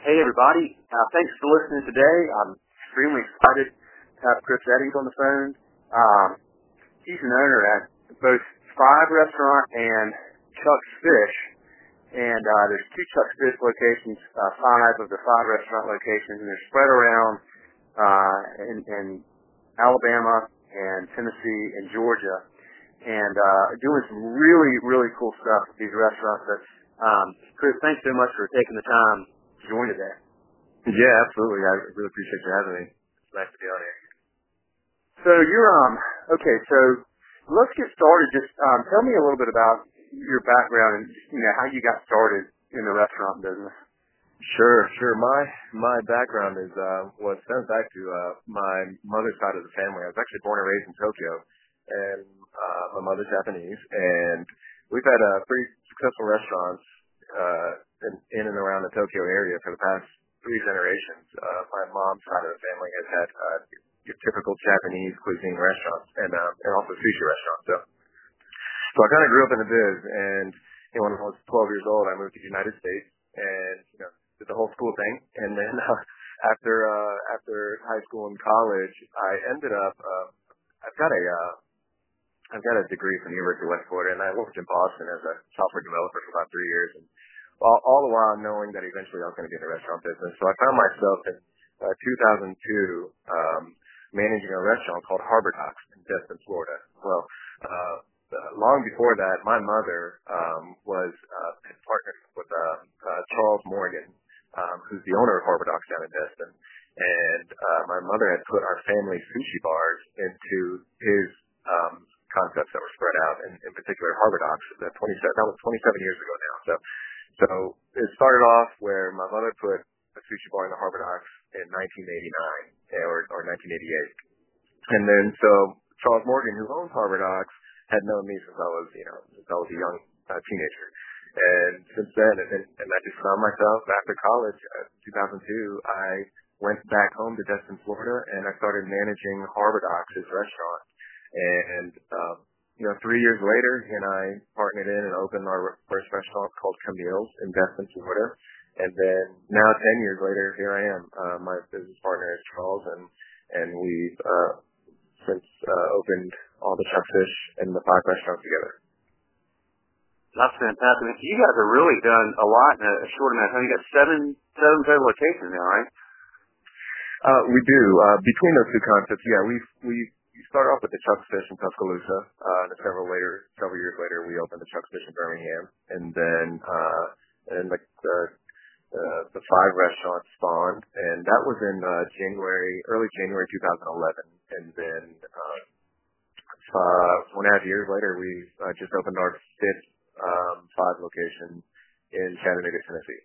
Hey, everybody. Uh, thanks for listening today. I'm extremely excited to have Chris Eddings on the phone. Um, he's an owner at both Five Restaurant and Chuck's Fish. And uh, there's two Chuck's Fish locations, uh, five of the five restaurant locations, and they're spread around uh, in, in Alabama and Tennessee and Georgia, and uh, doing some really, really cool stuff with these restaurants. But um, Chris, thanks so much for taking the time join today. Yeah, absolutely. I really appreciate you having me. It's nice to be on here. So you're um okay. So let's get started. Just um, tell me a little bit about your background and you know how you got started in the restaurant business. Sure, sure. My my background is uh was stems back to uh my mother's side of the family. I was actually born and raised in Tokyo and uh my mother's Japanese and we've had uh pretty successful restaurants uh in, in and around the Tokyo area for the past three generations. Uh my mom's side of the family has had uh your typical Japanese cuisine restaurants and uh, and also sushi restaurants. So so I kind of grew up in the biz, and you know, when I was 12 years old, I moved to the United States, and you know, did the whole school thing. And then uh, after uh, after high school and college, I ended up. Uh, I've got a uh, I've got a degree from the University of West Florida, and I worked in Boston as a software developer for about three years, and all, all the while knowing that eventually I was going to be in the restaurant business. So I found myself in uh, 2002 um, managing a restaurant called Harbor Docks in Destin, Florida. Well, uh, uh, long before that, my mother um, was uh, partnered with uh, uh, Charles Morgan, um, who's the owner of Harbor Docks down in Destin. And uh, my mother had put our family sushi bars into his um, concepts that were spread out, and in particular Harbor Docks. That 27 that was 27 years ago now. So, so it started off where my mother put a sushi bar in the Harbor Docks in 1989 or, or 1988, and then so Charles Morgan, who owns Harbor Docks, had known me since I was, you know, since I was a young uh, teenager. And since then, and, and I just found myself after college, uh, 2002, I went back home to Destin, Florida, and I started managing Harbor Docks, restaurant. And, um, you know, three years later, he and I partnered in and opened our first restaurant called Camille's in Destin, Florida. And then now, 10 years later, here I am. Uh, my business partner is Charles, and, and we've, uh, since, uh, opened all the Chuck Fish and the five restaurants together. That's fantastic. You guys have really done a lot in a short amount of time. You got seven seven total locations now, right? Uh, we do. Uh, between those two concepts, yeah, we've we we started off with the Chuck's Fish in Tuscaloosa, uh, and several later, several years later, we opened the Chuck's Fish in Birmingham, and then uh, and the the, uh, the five restaurants spawned, and that was in uh, January, early January 2011, and then uh, uh, one and a half years later, we uh, just opened our fifth um, five location in Chattanooga, Tennessee.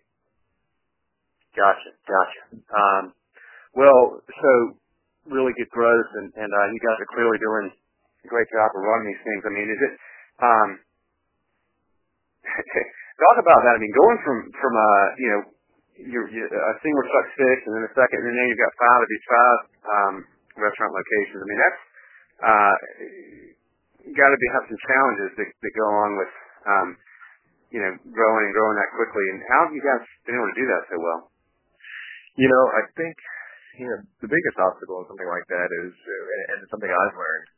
Gotcha, gotcha. Um, well, so really good growth, and, and uh, you guys are clearly doing a great job of running these things. I mean, is it? Um, talk about that. I mean, going from from uh, you know, you're, you're a single Chuck's Fish, and then a second, and then you've got five of these five um, restaurant locations. I mean, that's uh, got to be have some challenges that, that go along with, um, you know, growing and growing that quickly. And how have you guys been able to do that so well? You know, I think you know the biggest obstacle in something like that is, uh, and it's something I've learned,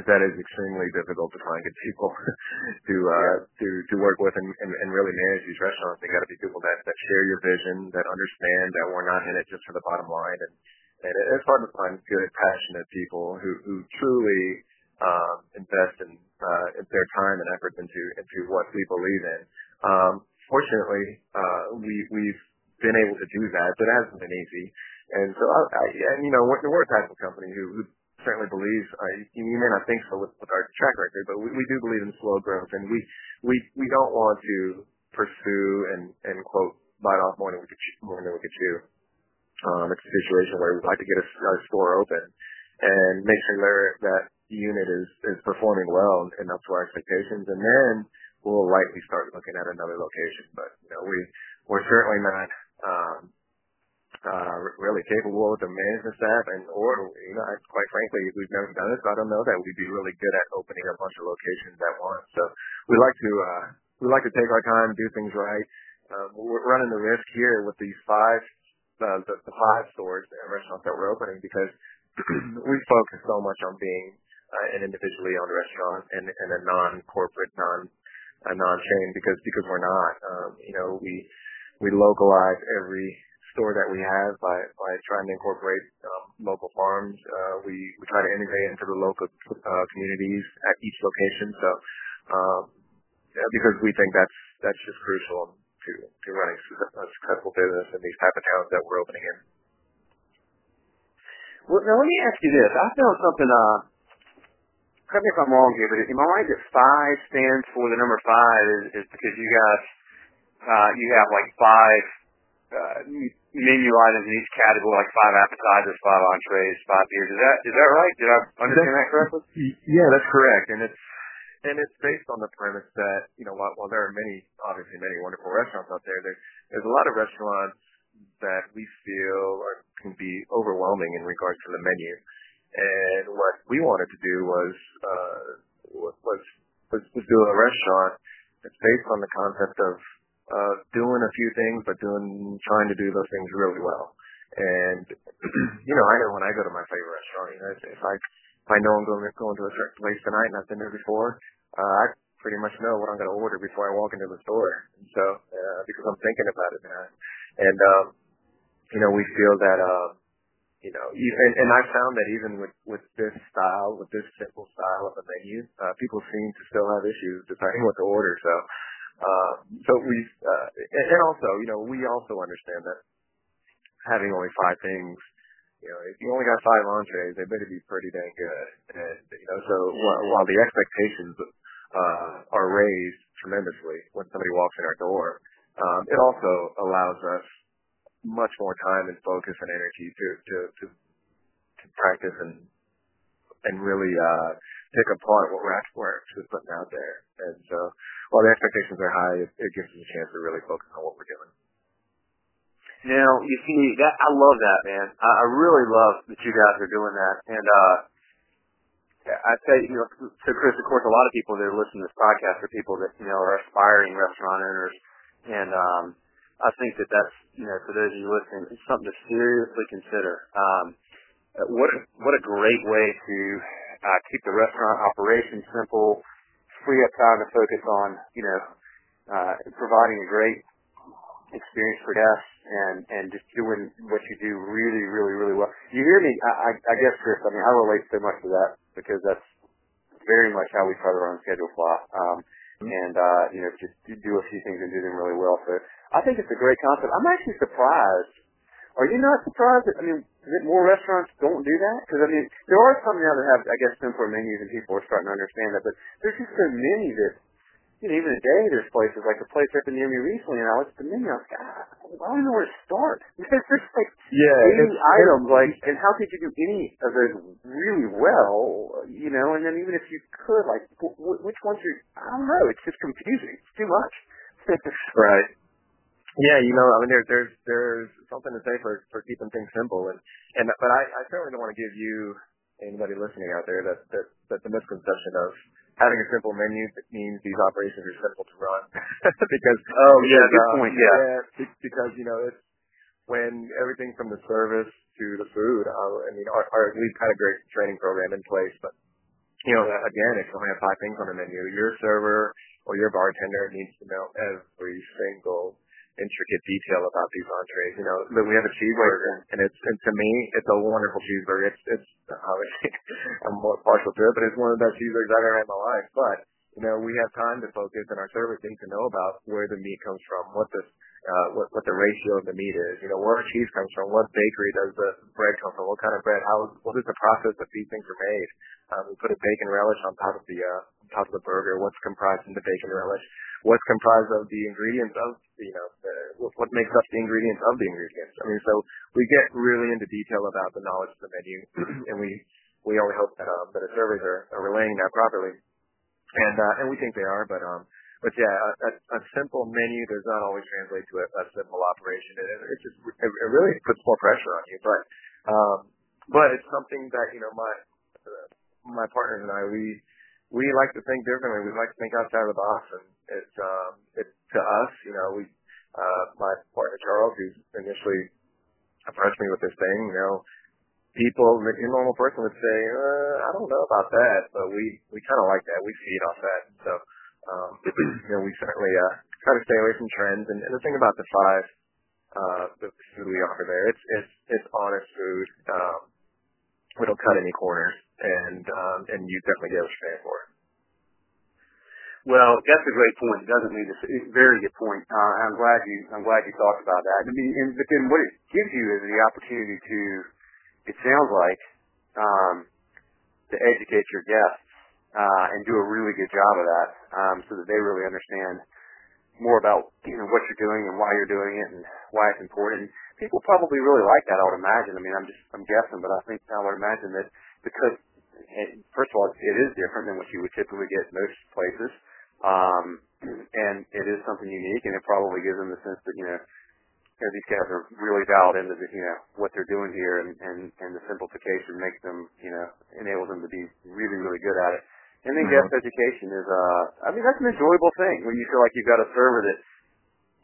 is that it's extremely difficult to find good people to uh to to work with and, and, and really manage these restaurants. They got to be people that that share your vision, that understand that we're not in it just for the bottom line, and and it's hard to find good, passionate people who who truly um, invest in uh, their time and effort into into what we believe in. Um, fortunately, uh, we we've been able to do that, but it hasn't been easy. And so, I, I and you know, we're, we're a type of company who, who certainly believes. Uh, you, may not think so with, with our track record, but we, we do believe in slow growth, and we we we don't want to pursue and and quote bite off more than we could more than we could chew. Um, it's a situation where we'd like to get a, a store open and make sure that unit is, is performing well and up to our expectations. And then we'll likely start looking at another location. But, you know, we, we're certainly not, really capable of the management staff and, or, you know, quite frankly, if we've never done this. So I don't know that we'd be really good at opening a bunch of locations at once. So we like to, uh, we like to take our time, do things right, um, we're running the risk here with these five, uh, the, the five stores and restaurants that we're opening because we focus so much on being uh, an individually owned restaurant and, and a non-corporate, non, a non-chain because because we're not. Um, you know, we we localize every store that we have by by trying to incorporate um, local farms. Uh, we we try to integrate into the local uh, communities at each location. So um, yeah, because we think that's that's just crucial to to running a successful business in these type of towns that we're opening in. Well, now let me ask you this. I found something. Uh, correct me if I'm wrong here, but am I right that five stands for the number five is, is because you guys uh, you have like five uh, menu items in each category, like five appetizers, five entrees, five beers. Is that is that right? Did I understand that correctly? Yeah, that's correct, and it's and it's based on the premise that you know while, while there are many obviously many wonderful restaurants out there, there there's a lot of restaurants that we feel are, can be overwhelming in regards to the menu. And what we wanted to do was uh, was was, was do a restaurant that's based on the concept of uh, doing a few things, but doing trying to do those things really well. And you know, I know when I go to my favorite restaurant, you know, if I if I know I'm going going to a certain place tonight and I've been there before, uh, I pretty much know what I'm going to order before I walk into the store. And so uh, because I'm thinking about it, man. And um, you know, we feel that. Uh, you know, and, and I found that even with with this style, with this simple style of a menu, uh, people seem to still have issues deciding what to order. So, so we, uh, and, and also, you know, we also understand that having only five things, you know, if you only got five entrees, they better be pretty dang good. And you know, so while, while the expectations uh, are raised tremendously when somebody walks in our door, um, it also allows us much more time and focus and energy to to to, to practice and and really uh, pick apart what we're actually putting out there. And so, while the expectations are high, it, it gives us a chance to really focus on what we're doing. Now, you see, that I love that, man. I, I really love that you guys are doing that. And uh I tell you, you know, so Chris, of course, a lot of people that are listening to this podcast are people that you know are aspiring restaurant owners, and um, I think that that's you know for those of you listening, it's something to seriously consider. Um, what a, what a great way to uh, keep the restaurant operation simple, free up time to focus on you know uh, providing a great experience for guests and and just doing what you do really really really well. You hear me? I, I, I guess Chris. I mean, I relate so much to that because that's very much how we try to run Schedulefly. Um, mm-hmm. and uh, you know, just do a few things and do them really well. So I think it's a great concept. I'm actually surprised. Are you not surprised? That, I mean, that more restaurants don't do that? Because I mean, there are some now that have, I guess, simpler menus, and people are starting to understand that. But there's just so many that you know, even today there's places like the place up near me recently, and I looked at the menu, I was like, ah, I don't even know where to start. There's just like yeah, 80 items, like, and how could you do any of those really well, you know? And then even if you could, like, w- which ones are? I don't know. It's just confusing. It's too much. right. Yeah, you know, I mean, there's there's there's something to say for for keeping things simple, and and but I I certainly don't want to give you anybody listening out there that that that the misconception of having a simple menu means these operations are simple to run because oh yeah good uh, point yeah. yeah because you know it's when everything from the service to the food uh, I mean our, our we've had a great training program in place but you know again if you only have five things on the menu your server or your bartender needs to know every single intricate detail about these entrees. You know, we have a cheeseburger, and it's and to me, it's a wonderful cheeseburger. It's it's obviously I'm more partial to it, but it's one of the best cheeseburgers I've ever had in my life. But you know, we have time to focus, and our need to know about where the meat comes from, what this uh, what what the ratio of the meat is. You know, where our cheese comes from, what bakery does the bread come from, what kind of bread, how what is the process that these things are made. Um, we put a bacon relish on top of the uh, on top of the burger. What's comprised in the bacon relish? what's comprised of the ingredients of you know the, what makes up the ingredients of the ingredients. I mean, so we get really into detail about the knowledge of the menu, and we we only hope that um, that the servers are, are relaying that properly, and uh, and we think they are, but um. But yeah, a, a simple menu does not always translate to a, a simple operation. It, it just it really puts more pressure on you. But um, but it's something that you know my uh, my partners and I we we like to think differently. We like to think outside of the box, and it's um, it to us, you know, we uh, my partner Charles, who's initially approached me with this thing, you know, people, a normal person would say, uh, I don't know about that, but we, we kind of like that. We feed off that. So, um, you know, we certainly, uh, try to stay away from trends. And, and the thing about the five, uh, the food we offer there, it's, it's, it's honest food. Um, we don't cut any corners and, um, and you definitely get what you're paying for. Well, that's a great point. It doesn't mean it's a very good point. Uh, I'm glad you I'm glad you talked about that. I mean, and, but then what it gives you is the opportunity to it sounds like, um, to educate your guests uh, and do a really good job of that, um, so that they really understand more about you know what you're doing and why you're doing it and why it's important. People probably really like that. I would imagine. I mean, I'm just I'm guessing, but I think I would imagine that because first of all, it is different than what you would typically get most places, um, and it is something unique, and it probably gives them the sense that you know you know, these guys are really dialed into the, you know, what they're doing here and, and, and the simplification makes them, you know, enables them to be really, really good at it. And then mm-hmm. guest education is, uh, I mean, that's an enjoyable thing when you feel like you've got a server that,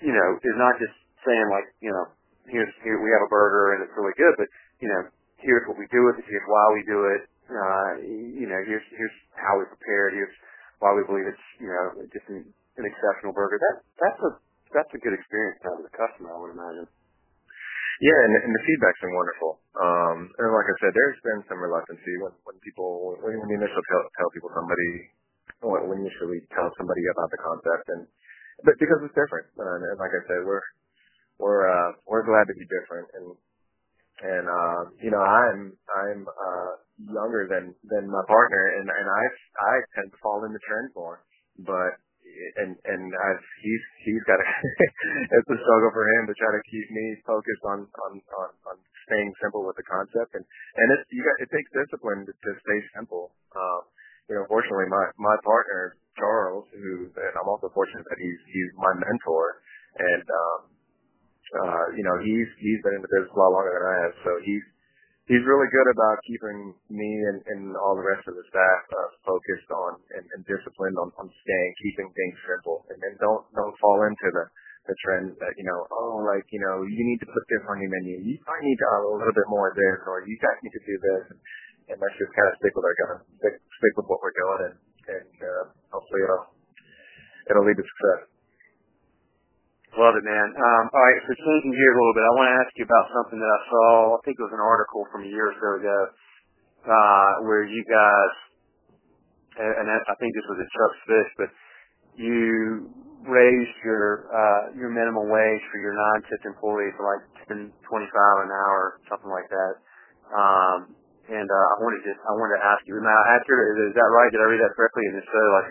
you know, is not just saying like, you know, here's, here we have a burger and it's really good, but, you know, here's what we do with it, here's why we do it, uh, you know, here's, here's how we prepare it, here's why we believe it's, you know, just an, an exceptional burger. That, that's a, that's a good experience have with a customer, I would imagine. Yeah, and, and the feedback's been wonderful. Um, and like I said, there's been some reluctancy when, when people, when, when you initially tell, tell people somebody, when, when you initially tell somebody about the concept, and but because it's different. And, and like I said, we're we're uh, we're glad to be different, and and uh, you know, I'm I'm uh, younger than than my partner, and and I I tend to fall into trends more, but and and as he's he's got a it's a struggle for him to try to keep me focused on on on, on staying simple with the concept. And and it's you got it takes discipline to, to stay simple. Um, you know, fortunately, my my partner Charles, who and I'm also fortunate that he's he's my mentor, and um, uh, you know he's he's been in the business a lot longer than I have, so he's he's really good about keeping me and, and all the rest of the staff uh, focused on and, and disciplined on, on staying, keeping things simple, and then don't don't fall into the the trend that you know, oh, like you know, you need to put this on your menu. You probably need to add a little bit more of this, or you guys need to do this, and, and let's just kind of stick with our guns, stick, stick with what we're doing, and and uh, hopefully it'll it'll lead to success. Love it, man. Um, all right, so changing gears a little bit, I want to ask you about something that I saw. I think it was an article from a year or so ago, uh, where you guys, and I think this was at Chuck's Fish, but you raised your uh, your minimum wage for your non-tipped employees to like ten twenty five an hour, something like that. Um, and uh, I wanted to I wanted to ask you, am I accurate? Is, is that right? Did I read that correctly? And if so, like,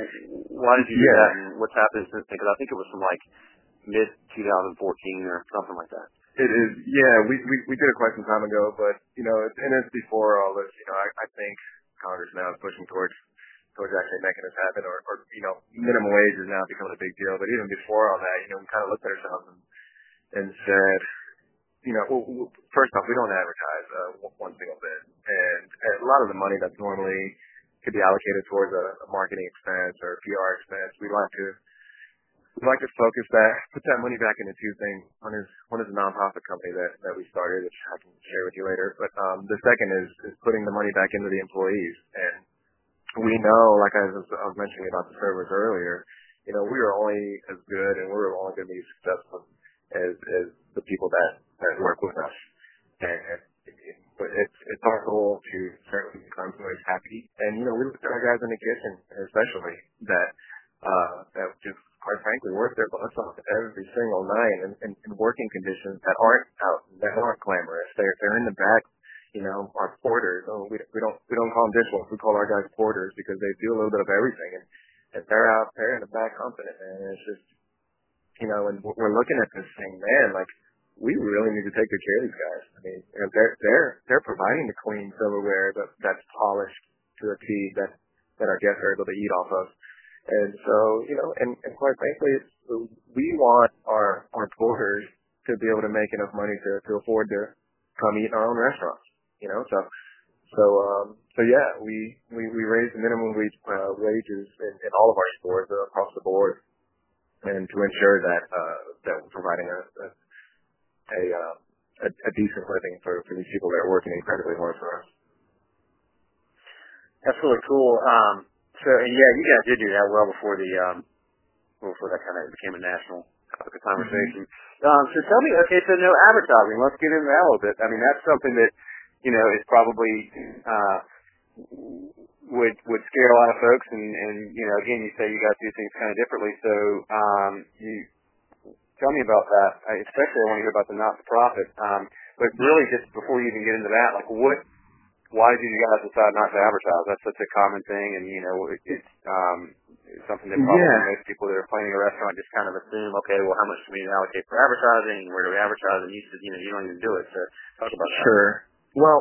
why did you do that? And what's happened since? Because I think it was some like mid 2014 or something like that. It is, yeah. We, we we did it quite some time ago, but you know, it's, and it's before all this. You know, I, I think Congress now is pushing towards towards actually making this happen, or, or you know, minimum wage is now becoming a big deal. But even before all that, you know, we kind of looked at ourselves and, and said, you know, well, first off, we don't advertise uh, one single bit, and, and a lot of the money that's normally could be allocated towards a, a marketing expense or a PR expense, we like to we'd like to focus that, put that money back into two things. One is one is a nonprofit company that that we started, which I can share with you later. But um, the second is is putting the money back into the employees. And we know, like I was, I was mentioning about the servers earlier, you know, we are only as good and we're only going to be successful as as the people that that work with us. And but it's it's our goal to certainly become employees happy. And you know, we look at our guys in the kitchen, especially that uh that just quite frankly, work their butts off every single night in, in, in working conditions that aren't out, that aren't glamorous. They're they're in the back, you know, our porters. Oh, we we don't we don't call them dishwashers. We call our guys porters because they do a little bit of everything, and and they're out there in the back humping it, and it's just, you know, and we're looking at this thing, man, like we really need to take good care of these guys. I mean, they're they're they're providing the clean silverware that that's polished to a T that that our guests are able to eat off of. And so, you know, and, and quite frankly, we want our, our porters to be able to make enough money to, to afford to come eat in our own restaurants, you know, so, so, um, so yeah, we, we, we raised the minimum wage, uh, wages in, in all of our stores across the board. and to ensure that uh, that we're providing a a, a, uh, a, a decent living for, for these people that are working incredibly hard for us. That's really cool. Um, so, and yeah, you guys did do that well before the um, before that kind of became a national topic of conversation. Mm-hmm. Um, so tell me, okay, so no advertising. Let's get into that a little bit. I mean, that's something that you know is probably uh, would would scare a lot of folks. And and you know, again, you say you guys do things kind of differently. So um, you tell me about that. I, especially, I want to hear about the not for profit. Um, but really, just before you even get into that, like what why did you guys decide not to advertise? That's such a common thing, and you know, it, it's um, it's something that probably yeah. most people that are planning a restaurant just kind of assume, okay, well, how much do we allocate for advertising? Where do we advertise? And you said, you know, you don't even do it. So talk about that. Sure. Well,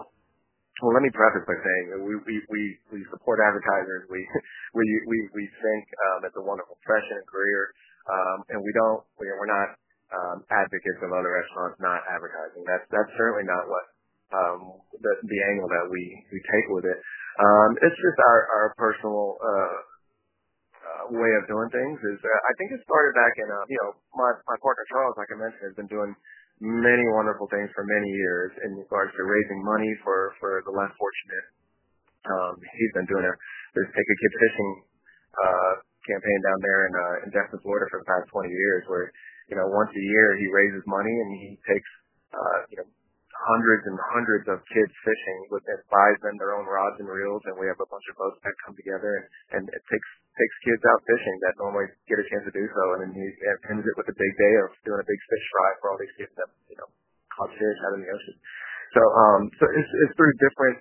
well, let me preface by saying that we we we, we support advertisers. We we we we think um, it's a wonderful profession and career, um, and we don't we, we're not um, advocates of other restaurants not advertising. That's that's certainly not what um, the the angle that we we take with it. Um, it's just our our personal uh, uh, way of doing things. Is uh, I think it started back in uh, you know my my partner Charles, like I mentioned, has been doing many wonderful things for many years in regards to raising money for for the less fortunate. Um, he's been doing a this take a kid fishing uh, campaign down there in uh, in Destin, Florida for the past 20 years, where you know once a year he raises money and he takes uh, you know hundreds and hundreds of kids fishing with and buys them their own rods and reels and we have a bunch of boats that come together and, and it takes takes kids out fishing that normally get a chance to do so and then he ends it with a big day of doing a big fish fry for all these kids that you know caught fish out in the ocean. So um so it's it's through different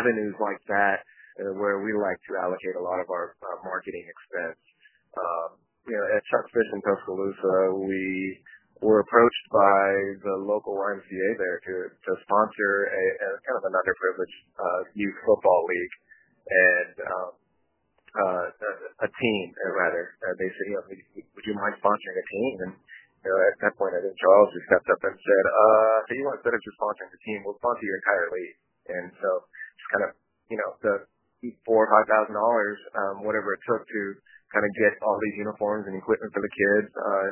avenues like that uh, where we like to allocate a lot of our uh, marketing expense. Um, you know, at Chuck Fish in Tuscaloosa, we were approached by the local YMCA there to to sponsor a, a kind of an underprivileged uh, youth football league, and um, uh, a, a team uh, rather. Uh, they said, you know, would, would you mind sponsoring a team? And you know, at that point, I think Charles just stepped up and said, uh, so you want instead of just sponsoring the team, we'll sponsor your entire league. And so just kind of, you know, the four or five thousand dollars, um, whatever it took to kind of get all these uniforms and equipment for the kids. Uh,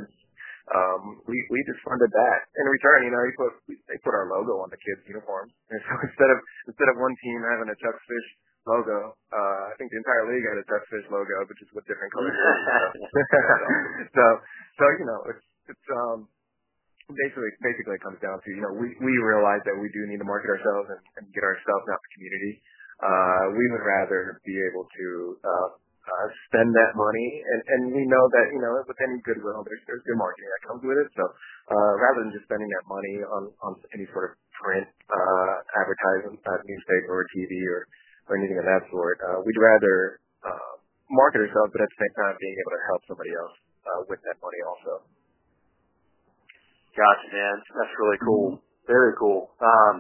um, we we just funded that. In return, you know, he put they put our logo on the kids' uniforms, and so instead of instead of one team having a Chuck's Fish logo, uh, I think the entire league had a Chuck's Fish logo, but just with different colors. so so you know, it's it's um basically basically it comes down to you know we we realize that we do need to market ourselves and, and get ourselves out to the community. Uh, we would rather be able to uh, uh, spend that money, and and we know that you know with any goodwill, there's there's good marketing that comes with it. So uh, rather than just spending that money on on any sort of print uh, advertising, uh, newspaper or TV or or anything of that sort, uh, we'd rather uh, market ourselves, but at the same time being able to help somebody else uh, with that money also. Gotcha, man. That's really cool. Mm-hmm. Very cool. Um,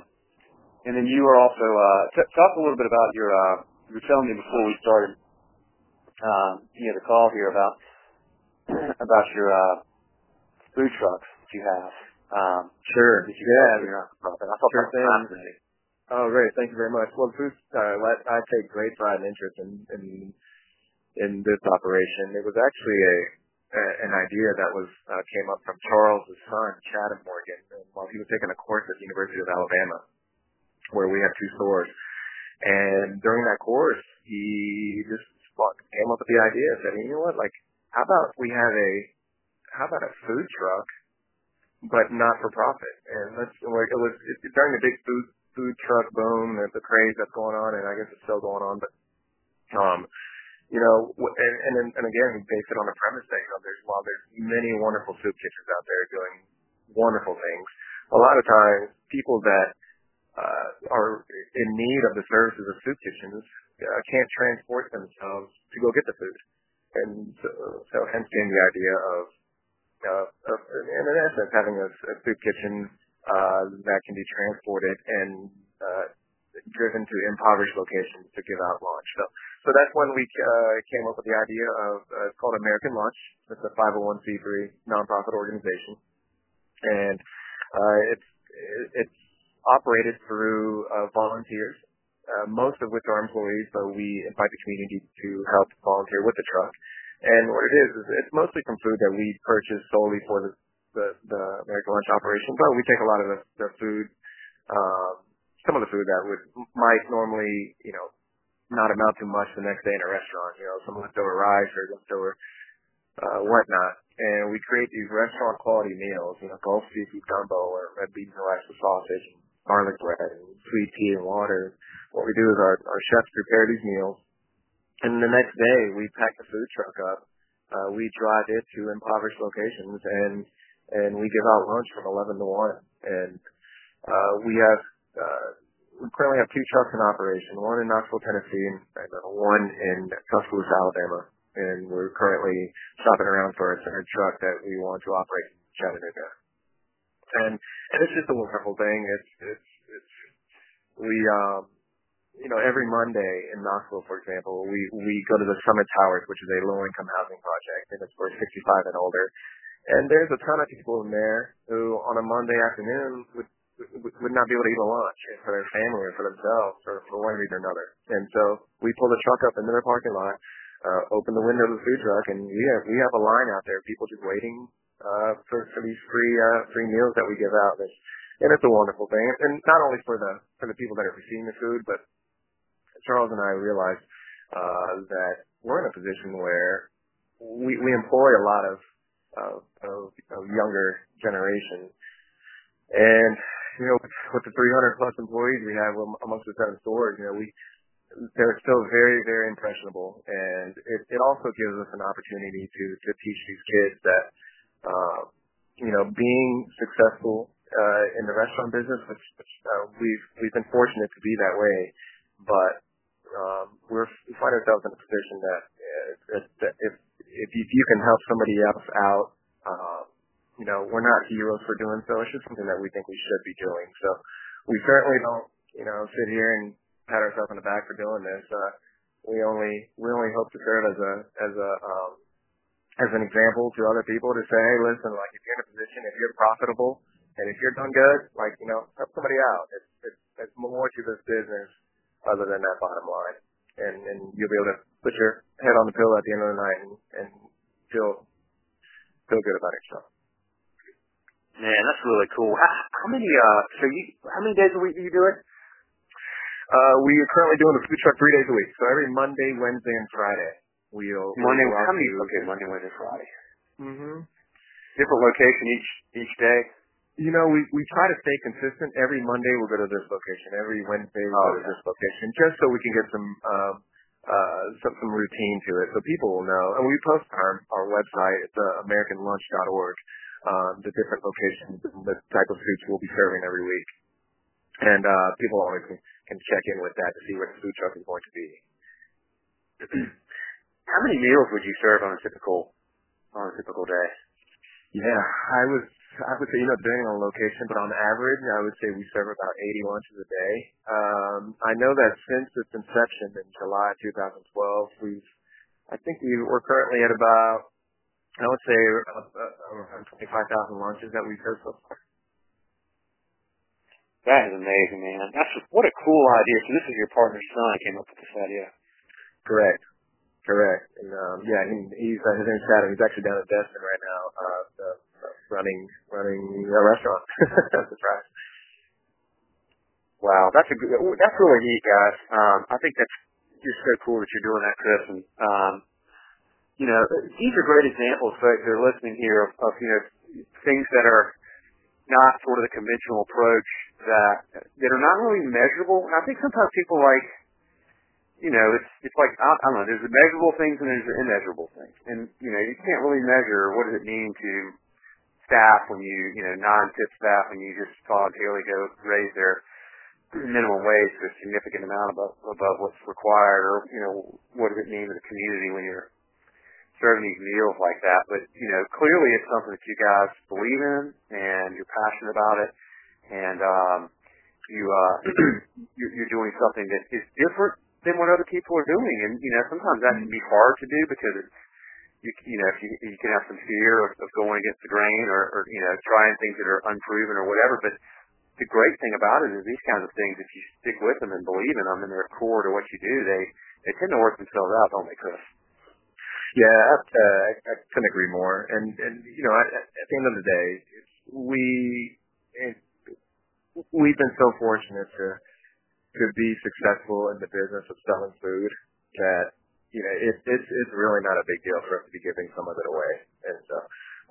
and then you were also uh, t- talk a little bit about your. Uh, you were telling me before we started um, you know, the call here about about your uh, food trucks that you have. Um, sure. That you yeah. Have I thought sure thing. Oh, great. Thank you very much. Well, food, uh, I take great pride and interest in, in in this operation. It was actually a, a an idea that was uh, came up from Charles' son, Chad Morgan, while he was taking a course at the University of Alabama, where we have two stores. And during that course, he just came up with the idea. Said, you know what? Like, how about we have a how about a food truck, but not for profit? And let's like it was it, during the big food food truck boom, the, the craze that's going on, and I guess it's still going on. But um, you know, and and and again, based it on the premise that you know, there's while there's many wonderful soup kitchens out there doing wonderful things, a lot of times people that uh, are in need of the services of soup kitchens uh, can't transport themselves to go get the food. And so, so hence came the idea of, uh, of in essence, having a, a soup kitchen uh, that can be transported and uh, driven to impoverished locations to give out lunch. So, so that's when we uh, came up with the idea of uh, it's called American Lunch. It's a 501c3 nonprofit organization, and uh, it's it's operated through uh, volunteers uh, most of which are employees, but we invite the community to help volunteer with the truck. And what it is is it's mostly from food that we purchase solely for the the, the American Lunch operation, but we take a lot of the, the food, um, some of the food that would might normally, you know, not amount to much the next day in a restaurant. You know, some leftover rice or leftover uh, whatnot. And we create these restaurant quality meals, you know, Gulf seafood gumbo or red beans and rice with sausage and garlic bread and sweet tea and water. What we do is our, our chefs prepare these meals and the next day, we pack the food truck up. Uh, we drive it to impoverished locations, and and we give out lunch from 11 to 1. And uh, we have uh, we currently have two trucks in operation, one in Knoxville, Tennessee, and, one in Tuscaloosa, Alabama. And we're currently shopping around for a third truck that we want to operate in Chattanooga. And and it's just a wonderful thing. It's it's it's we um you know, every Monday in Knoxville, for example, we we go to the Summit Towers, which is a low income housing project, and it's for 65 and older. And there's a ton of people in there who, on a Monday afternoon, would would not be able to eat a lunch for their family or for themselves or for one reason or another. And so we pull the truck up into their parking lot, uh, open the window of the food truck, and we have we have a line out there, people just waiting uh, for for these free uh, free meals that we give out. And, and it's a wonderful thing, and not only for the for the people that are receiving the food, but Charles and I realized uh, that we're in a position where we, we employ a lot of, of, of, of younger generation, and you know, with, the 300 plus employees we have amongst the seven stores, you know, we they're still very, very impressionable, and it, it also gives us an opportunity to to teach these kids that, you know, being successful uh, in the restaurant business, which, which uh, we've we've been fortunate to be that way, but um, we're, we find ourselves in a position that, uh, if, if you, if you can help somebody else out, uh, you know, we're not heroes for doing so. It's just something that we think we should be doing. So we certainly don't, you know, sit here and pat ourselves on the back for doing this. Uh, we only, we only hope to serve as a, as a, um, as an example to other people to say, hey, listen, like if you're in a position, if you're profitable, and if you're doing good, like you know, help somebody out. It's it's, it's more to this business other than that bottom line. And, and you'll be able to put your head on the pillow at the end of the night and, and feel, feel good about yourself. Man, that's really cool. How, how many, uh, so you, how many days a week do you do it? Uh, we are currently doing the food truck three days a week. So every Monday, Wednesday, and Friday. We'll, Monday, we'll how many, okay, Monday, Wednesday, Friday. Mm-hmm. Different location each, each day? You know, we we try to stay consistent. Every Monday we'll go to this location. Every Wednesday we'll oh, go to this location, just so we can get some um, uh, some some routine to it, so people will know. And we post on our our website, it's uh, AmericanLunch.org, um, the different locations and the type of foods we'll be serving every week. And uh, people always can, can check in with that to see where the food truck is going to be. How many meals would you serve on a typical on a typical day? Yeah, I was I would say, you know, depending on location, but on average, I would say we serve about 80 lunches a day. Um, I know that since its inception in July 2012, we've, I think we, we're currently at about, I would say, uh, around 25,000 lunches that we've served so far. That is amazing, man. That's what a cool idea. So this is your partner's son that came up with this idea. Correct. Correct. And um yeah, he, he's uh, his name's Chad, and he's actually down in Destin right now. Uh, the, running running a restaurant. right. Wow, that's a good, that's really neat, guys. Um, I think that's just so cool that you're doing that, Chris. And um, you know, these are great examples, folks. That are listening here of, of you know things that are not sort of the conventional approach that that are not really measurable. And I think sometimes people like you know, it's it's like I, don't know. There's the measurable things and there's the immeasurable things, and you know, you can't really measure what does it mean to staff when you, you know, non-tip staff when you just voluntarily go raise their minimum wage to a significant amount above, above what's required or, you know, what does it mean to the community when you're serving these meals like that. But, you know, clearly it's something that you guys believe in and you're passionate about it and, um, you, uh, you're doing something that is different than what other people are doing. And, you know, sometimes that can be hard to do because it's, you, you know, if you, you can have some fear of, of going against the grain or, or, you know, trying things that are unproven or whatever. But the great thing about it is these kinds of things, if you stick with them and believe in them and they're core to what you do, they, they tend to work themselves out, don't they, Chris? Yeah, uh, I, I couldn't agree more. And and you know, at, at the end of the day, we it, we've been so fortunate to to be successful in the business of selling food that you know it, it's it's really not a big deal for us to be giving some of it away. And so,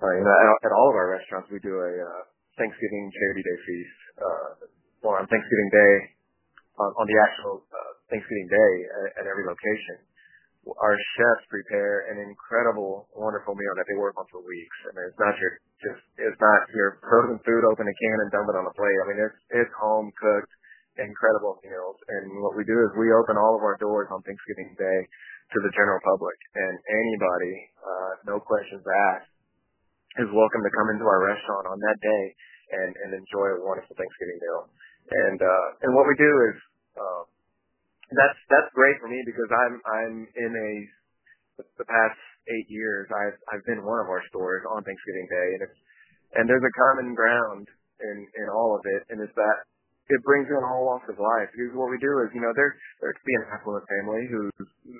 uh, you know, at, at all of our restaurants, we do a uh, Thanksgiving Charity Day feast. Uh, well, on Thanksgiving Day, on, on the actual uh, Thanksgiving Day at, at every location, our chefs prepare an incredible, wonderful meal that they work on for weeks. I mean, it's not your just it's not your frozen food, open a can and dump it on a plate. I mean, it's it's home cooked, incredible meals. And what we do is we open all of our doors on Thanksgiving Day to the general public, and anybody, uh, no questions asked, is welcome to come into our restaurant on that day and and enjoy a wonderful Thanksgiving meal. And uh, and what we do is. Uh, that's that's great for me because I'm I'm in a the past eight years I've I've been one of our stores on Thanksgiving Day and it's and there's a common ground in in all of it and it's that it brings in all walks of life. Because what we do is, you know, there there could be an affluent family who's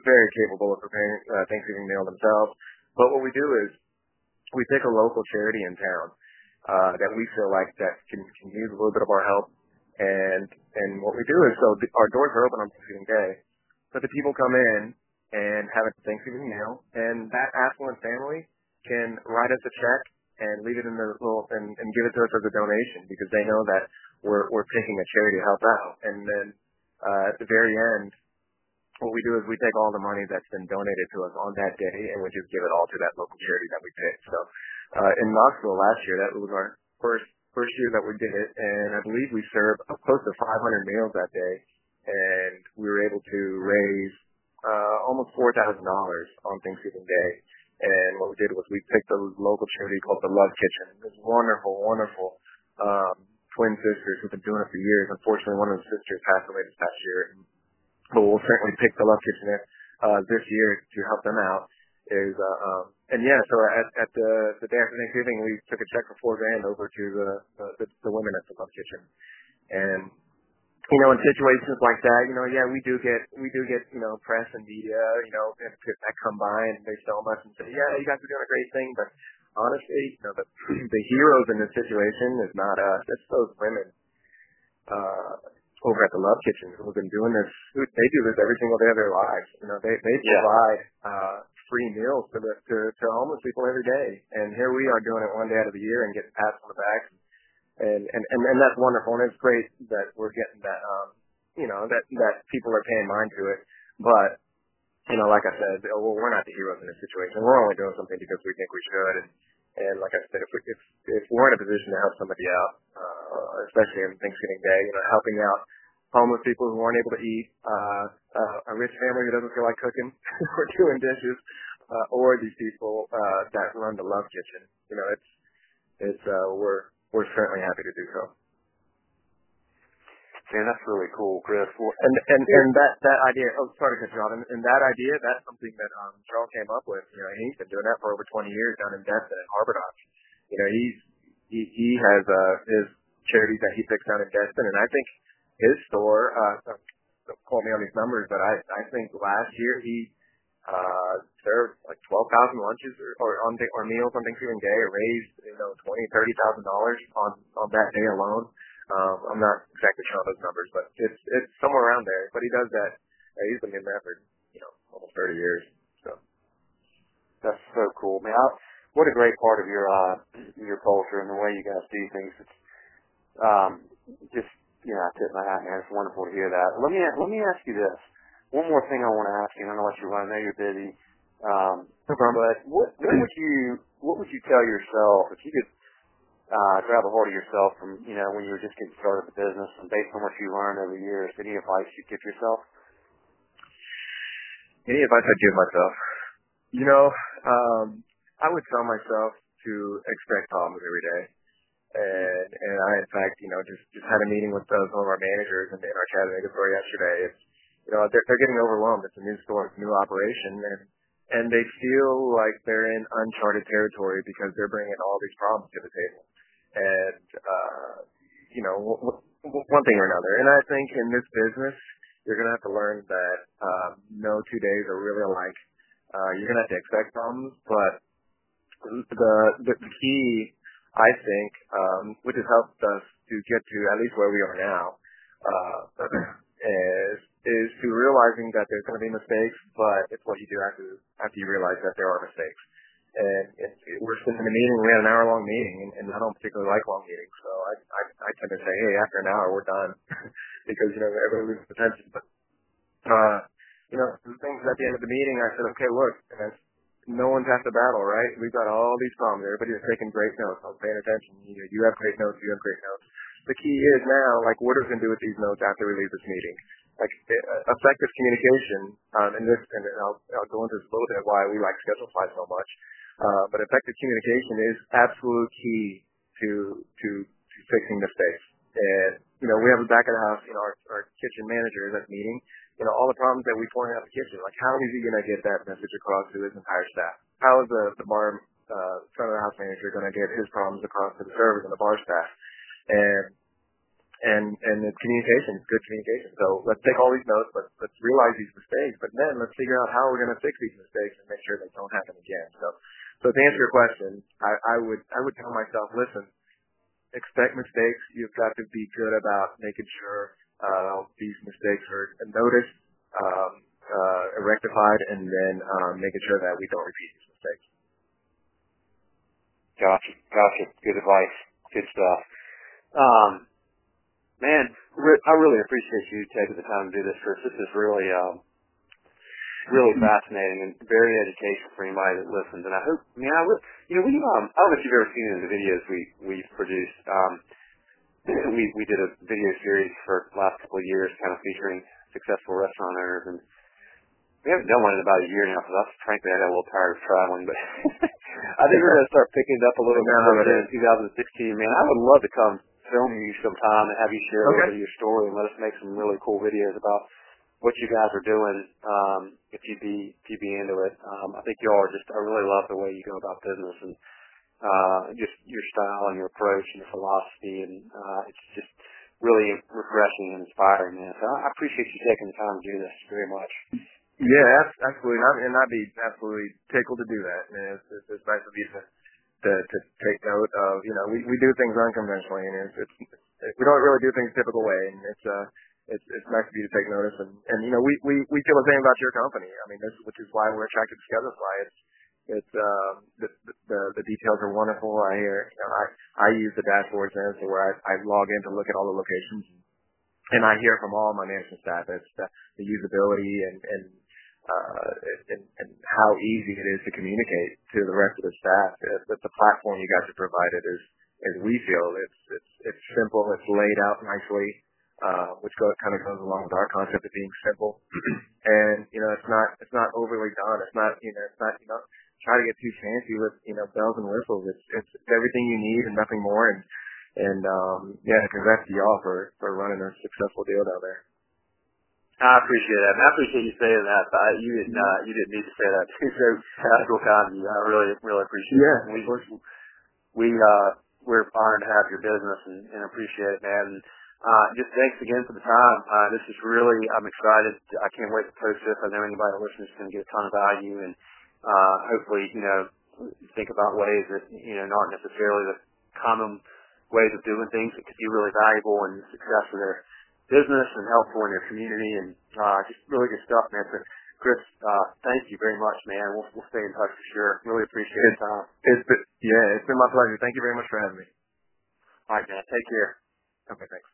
very capable of preparing uh, Thanksgiving meal themselves, but what we do is we pick a local charity in town uh, that we feel like that can can use a little bit of our help and and what we do is so the, our doors are open on Thanksgiving Day, but the people come in and have a Thanksgiving meal, and that affluent family can write us a check and leave it in the little and, and give it to us as a donation because they know that we're we're picking a charity to help out. And then uh, at the very end, what we do is we take all the money that's been donated to us on that day and we just give it all to that local charity that we picked. So uh, in Knoxville last year, that was our first first year that we did it, and I believe we served close to 500 meals that day, and we were able to raise uh, almost four thousand dollars on Thanksgiving Day. And what we did was we picked a local charity called the Love Kitchen. This wonderful, wonderful um, twin sisters who've been doing it for years. Unfortunately, one of the sisters passed away this past year, but we'll certainly pick the Love Kitchen uh, this year to help them out is uh, um, and yeah, so at, at the the day after Thanksgiving, we took a check for four grand over to the the, the women at the Love Kitchen, and you know, in situations like that, you know, yeah, we do get we do get you know press and media, you know, that, come by and they film us and say, yeah, you guys are doing a great thing, but honestly, you know, the the heroes in this situation is not us; it's those women. Uh, over at the Love Kitchen who've been doing this. They do this every single day of their lives. You know, they they provide yeah. uh, free meals to the to, to homeless people every day. And here we are doing it one day out of the year and getting pats on the back. And and and, and that's wonderful. And it's great that we're getting that um you know that that people are paying mind to it. But you know, like I said, well, we're not the heroes in this situation. We're only doing something because we think we should. And and like I said, if we, if if we're in a position to help somebody out, uh, especially on Thanksgiving Day, you know, helping out homeless people who aren't able to eat, uh, uh, a rich family who doesn't feel like cooking or doing dishes, uh, or these people uh, that run the Love Kitchen. You know, it's it's uh, we're we're certainly happy to do so. Man, that's really cool, Chris. And and and that that idea. Oh, sorry to cut you off. And, and that idea, that's something that um Charles came up with. You know, he's been doing that for over 20 years down in Destin at Harbor Dock. You know, he's he he has uh his charities that he picks down in Destin, and I think his store, uh, don't quote me on these numbers, but I, I think last year he, uh, served like 12,000 lunches or, or on, or meals on Thanksgiving Day, or raised, you know, twenty, thirty thousand dollars on, on that day alone. Um, I'm not exactly sure on those numbers, but it's, it's somewhere around there. But he does that. Uh, he's been doing that for, you know, almost 30 years. So. That's so cool, man. I, what a great part of your, uh, your culture and the way you guys do things. It's, um, just yeah, I tip my hat, man. It's wonderful to hear that. Let me let me ask you this. One more thing I want to ask you, and I know what you run. I know you're busy. Um, no problem. But what, what would you what would you tell yourself if you could uh, grab a hold of yourself from you know when you were just getting started the business, and based on what you learned over the years, any advice you'd give yourself? Any advice I'd give myself? You know, um, I would tell myself to expect problems every day and and I in fact you know just just had a meeting with uh, some of our managers in, in our Chattanooga store yesterday. It's you know they're they're getting overwhelmed. It's a new store, it's a new operation, and and they feel like they're in uncharted territory because they're bringing all these problems to the table, and uh, you know one thing or another. And I think in this business, you're gonna have to learn that um, no two days are really alike. Uh, you're gonna have to expect problems, but the the, the key, I think, um, which has helped us to get to at least where we are now, uh, is is to realizing that there's going to be mistakes, but it's what you do after after you realize that there are mistakes. And it, we're sitting in a meeting. We had an hour long meeting, and, and I don't particularly like long meetings, so I, I I tend to say, hey, after an hour we're done, because you know everybody loses attention. But uh, you know, the things at the end of the meeting, I said, okay, look, no one's half the battle, right? We've got all these problems. Everybody's taking great notes. I'm paying attention. You, know, you have great notes. You have great notes. The key is now, like, what are we going to do with these notes after we leave this meeting? Like, uh, effective communication, um, and this, and I'll, I'll go into this a little bit why we like Schedulefly's so much. Uh, but effective communication is absolute key to, to, to fixing mistakes. And, you know, we have a back of the house, you know, our, our kitchen manager is at meeting you know, all the problems that we point out in the kitchen. Like, how is he going to get that message across to his entire staff? How is the, the bar, uh, front of the house manager going to get his problems across to the servers and the bar staff? And, and, and communication, good communication. So let's take all these notes, let's, let's realize these mistakes, but then let's figure out how we're going to fix these mistakes and make sure they don't happen again. So, so to answer your question, I, I would, I would tell myself, listen, expect mistakes. You've got to be good about making sure uh, these mistakes are noticed, um, uh, rectified, and then um, making sure that we don't repeat these mistakes. Gotcha, gotcha. Good advice. Good stuff. Um, man, I really appreciate you taking the time to do this, Chris. This is really, um, really fascinating and very educational for anybody that listens. And I hope, I mean, I would, you know, we, um, I don't know if you've ever seen in the videos we we've produced. Um, we we did a video series for the last couple of years, kind of featuring successful restaurant owners, and we haven't done one in about a year now because I frankly I got a little tired of traveling. But I think we're gonna start picking it up a little bit in 2016. Man, I would love to come film you sometime and have you share a little bit of your story and let us make some really cool videos about what you guys are doing. Um, if you'd be if you'd be into it, um, I think you all are just. I really love the way you go about business and uh, just your style and your approach and your philosophy, and uh, it's just really refreshing and inspiring, man. So I appreciate you taking the time to do this very much. Yeah, absolutely, and I'd be absolutely tickled to do that. Man, it's, it's, it's nice of you to, to to take note of. You know, we we do things unconventionally, and it's, it's we don't really do things typical way, and it's uh it's it's nice of you to take notice. And and you know, we we we feel the same about your company. I mean, this which is why we're attracted to Schedulefly. It's it's um, the, the the details are wonderful. I hear you know, I I use the dashboards there, so where I, I log in to look at all the locations, and I hear from all my management staff the, the usability and and uh, and, and how easy it is to communicate to the rest of the staff. That the platform you guys have provided is, as we feel, it's it's it's simple. It's laid out nicely, uh, which go, kind of goes along with our concept of being simple. and you know, it's not it's not overly done. It's not you know it's not you know try to get too fancy with you know bells and whistles. It's it's, everything you need and nothing more. And and um, yeah, congrats to y'all for for running a successful deal down there. I appreciate that. I appreciate you saying that. But you didn't uh, you didn't need to say that. so that's real kind of you. I really really appreciate yeah, it. We we uh we're honored to have your business and, and appreciate it, man. And, uh, just thanks again for the time. Uh, this is really, I'm excited. I can't wait to post this. I know anybody listening is going to get a ton of value and, uh, hopefully, you know, think about ways that, you know, not necessarily the common ways of doing things that could be really valuable and success for their business and helpful in your community and, uh, just really good stuff, man. So, Chris, uh, thank you very much, man. We'll, we'll stay in touch for sure. Really appreciate it. Uh, it's been, yeah, it's been my pleasure. Thank you very much for having me. All right, man. Take care. Okay, thanks.